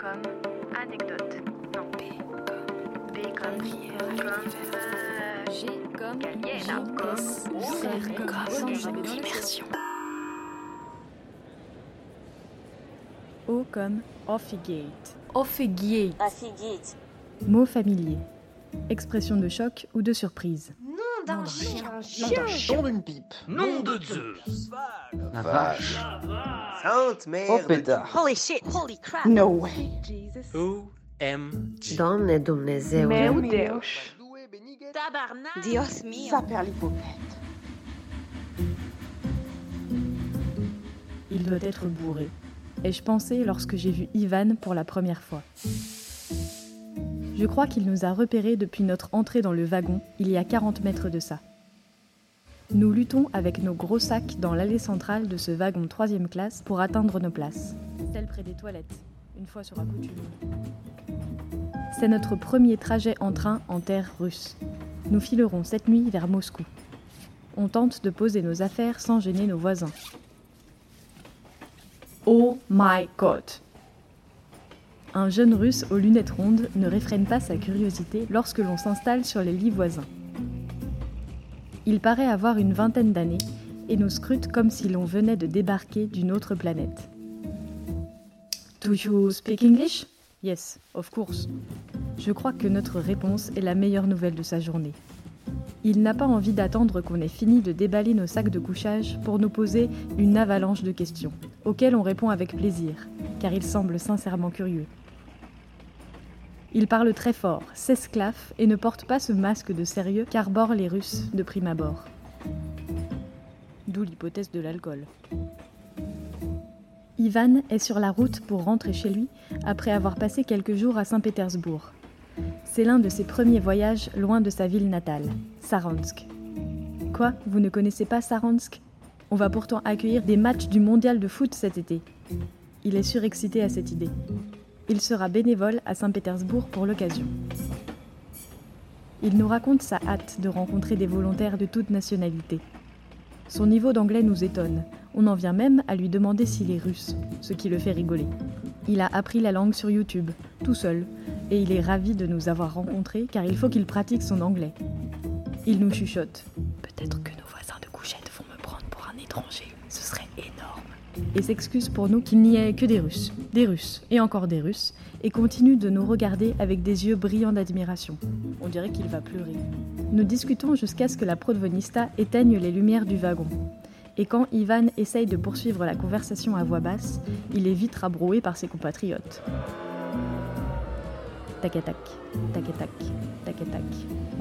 comme anecdote. Non. B comme B comme comme G comme Galiena comme R comme immersion. O comme Offigate. Offigate. Affigate. Mot familier. Expression de choc ou de surprise. Nom d'un chien. Chant d'une pipe. Nom de Zeus La vache. Sainte Oh mère de pétard. Holy shit. Holy crap. No way. OMG Donne Dumnezeu. Meu Deus. Tabarnak. Dios mio. L'hypopète. Il doit être bourré. Ai-je pensé lorsque j'ai vu Ivan pour la première fois. Je crois qu'il nous a repérés depuis notre entrée dans le wagon, il y a 40 mètres de ça. Nous luttons avec nos gros sacs dans l'allée centrale de ce wagon troisième classe pour atteindre nos places. Celle près des toilettes, une fois sera coutume. C'est notre premier trajet en train en terre russe. Nous filerons cette nuit vers Moscou. On tente de poser nos affaires sans gêner nos voisins. Oh my god Un jeune russe aux lunettes rondes ne réfrène pas sa curiosité lorsque l'on s'installe sur les lits voisins. Il paraît avoir une vingtaine d'années et nous scrute comme si l'on venait de débarquer d'une autre planète. Do you speak English? Yes, of course. Je crois que notre réponse est la meilleure nouvelle de sa journée. Il n'a pas envie d'attendre qu'on ait fini de déballer nos sacs de couchage pour nous poser une avalanche de questions, auxquelles on répond avec plaisir, car il semble sincèrement curieux. Il parle très fort, s'esclaffe et ne porte pas ce masque de sérieux qu'arborent les Russes de prime abord. D'où l'hypothèse de l'alcool. Ivan est sur la route pour rentrer chez lui après avoir passé quelques jours à Saint-Pétersbourg. C'est l'un de ses premiers voyages loin de sa ville natale, Saransk. Quoi Vous ne connaissez pas Saransk? On va pourtant accueillir des matchs du mondial de foot cet été. Il est surexcité à cette idée. Il sera bénévole à Saint-Pétersbourg pour l'occasion. Il nous raconte sa hâte de rencontrer des volontaires de toute nationalité. Son niveau d'anglais nous étonne. On en vient même à lui demander s'il est russe, ce qui le fait rigoler. Il a appris la langue sur YouTube, tout seul, et il est ravi de nous avoir rencontrés car il faut qu'il pratique son anglais. Il nous chuchote. Peut-être que nos voisins de couchette vont me prendre pour un étranger. Et s'excuse pour nous qu'il n'y ait que des Russes, des Russes et encore des Russes, et continue de nous regarder avec des yeux brillants d'admiration. On dirait qu'il va pleurer. Nous discutons jusqu'à ce que la protagonista éteigne les lumières du wagon. Et quand Ivan essaye de poursuivre la conversation à voix basse, il est vite rabroué par ses compatriotes. Tac tac, tac tac, tac tac.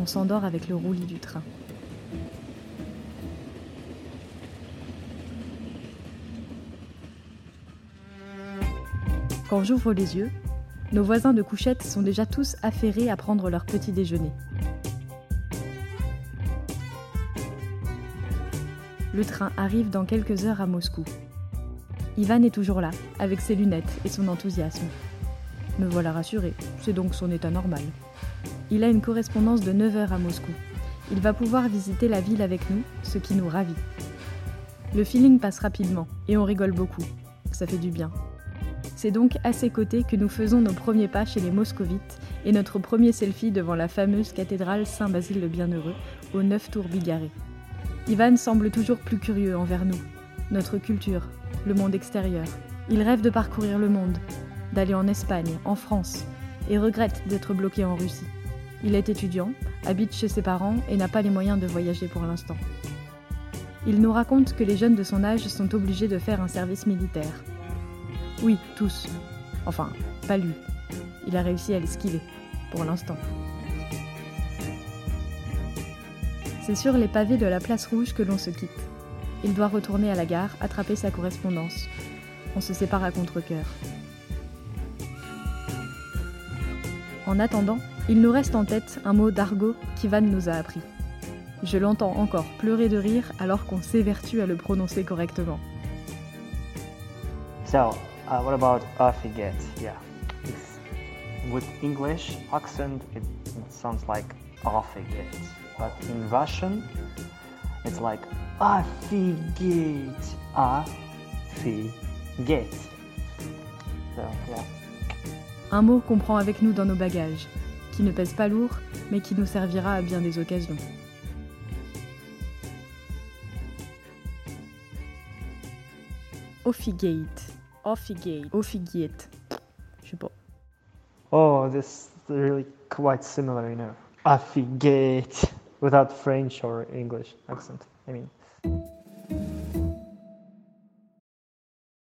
On s'endort avec le roulis du train. Quand j'ouvre les yeux, nos voisins de couchette sont déjà tous affairés à prendre leur petit déjeuner. Le train arrive dans quelques heures à Moscou. Ivan est toujours là, avec ses lunettes et son enthousiasme. Me voilà rassuré, c'est donc son état normal. Il a une correspondance de 9 heures à Moscou. Il va pouvoir visiter la ville avec nous, ce qui nous ravit. Le feeling passe rapidement et on rigole beaucoup. Ça fait du bien. C'est donc à ses côtés que nous faisons nos premiers pas chez les moscovites et notre premier selfie devant la fameuse cathédrale Saint-Basile le Bienheureux, aux neuf tours bigarrées. Ivan semble toujours plus curieux envers nous, notre culture, le monde extérieur. Il rêve de parcourir le monde, d'aller en Espagne, en France, et regrette d'être bloqué en Russie. Il est étudiant, habite chez ses parents et n'a pas les moyens de voyager pour l'instant. Il nous raconte que les jeunes de son âge sont obligés de faire un service militaire. Oui, tous. Enfin, pas lui. Il a réussi à l'esquiver, pour l'instant. C'est sur les pavés de la place rouge que l'on se quitte. Il doit retourner à la gare, attraper sa correspondance. On se sépare à contre-coeur. En attendant, il nous reste en tête un mot d'argot qu'Ivan nous a appris. Je l'entends encore pleurer de rire alors qu'on s'évertue à le prononcer correctement. Uh, what about I forget? Yeah, it's, with English accent, it, it sounds like I forget, but in Russian, it's like I forget, I forget. So yeah, Un mot qu'on prend avec nous dans nos bagages, qui ne pèse pas lourd, mais qui nous servira à bien des occasions. Offigate. Offigate. Offigate. Je sais pas. Oh, this is really quite similar, you know. Affigate without French or English accent. I mean,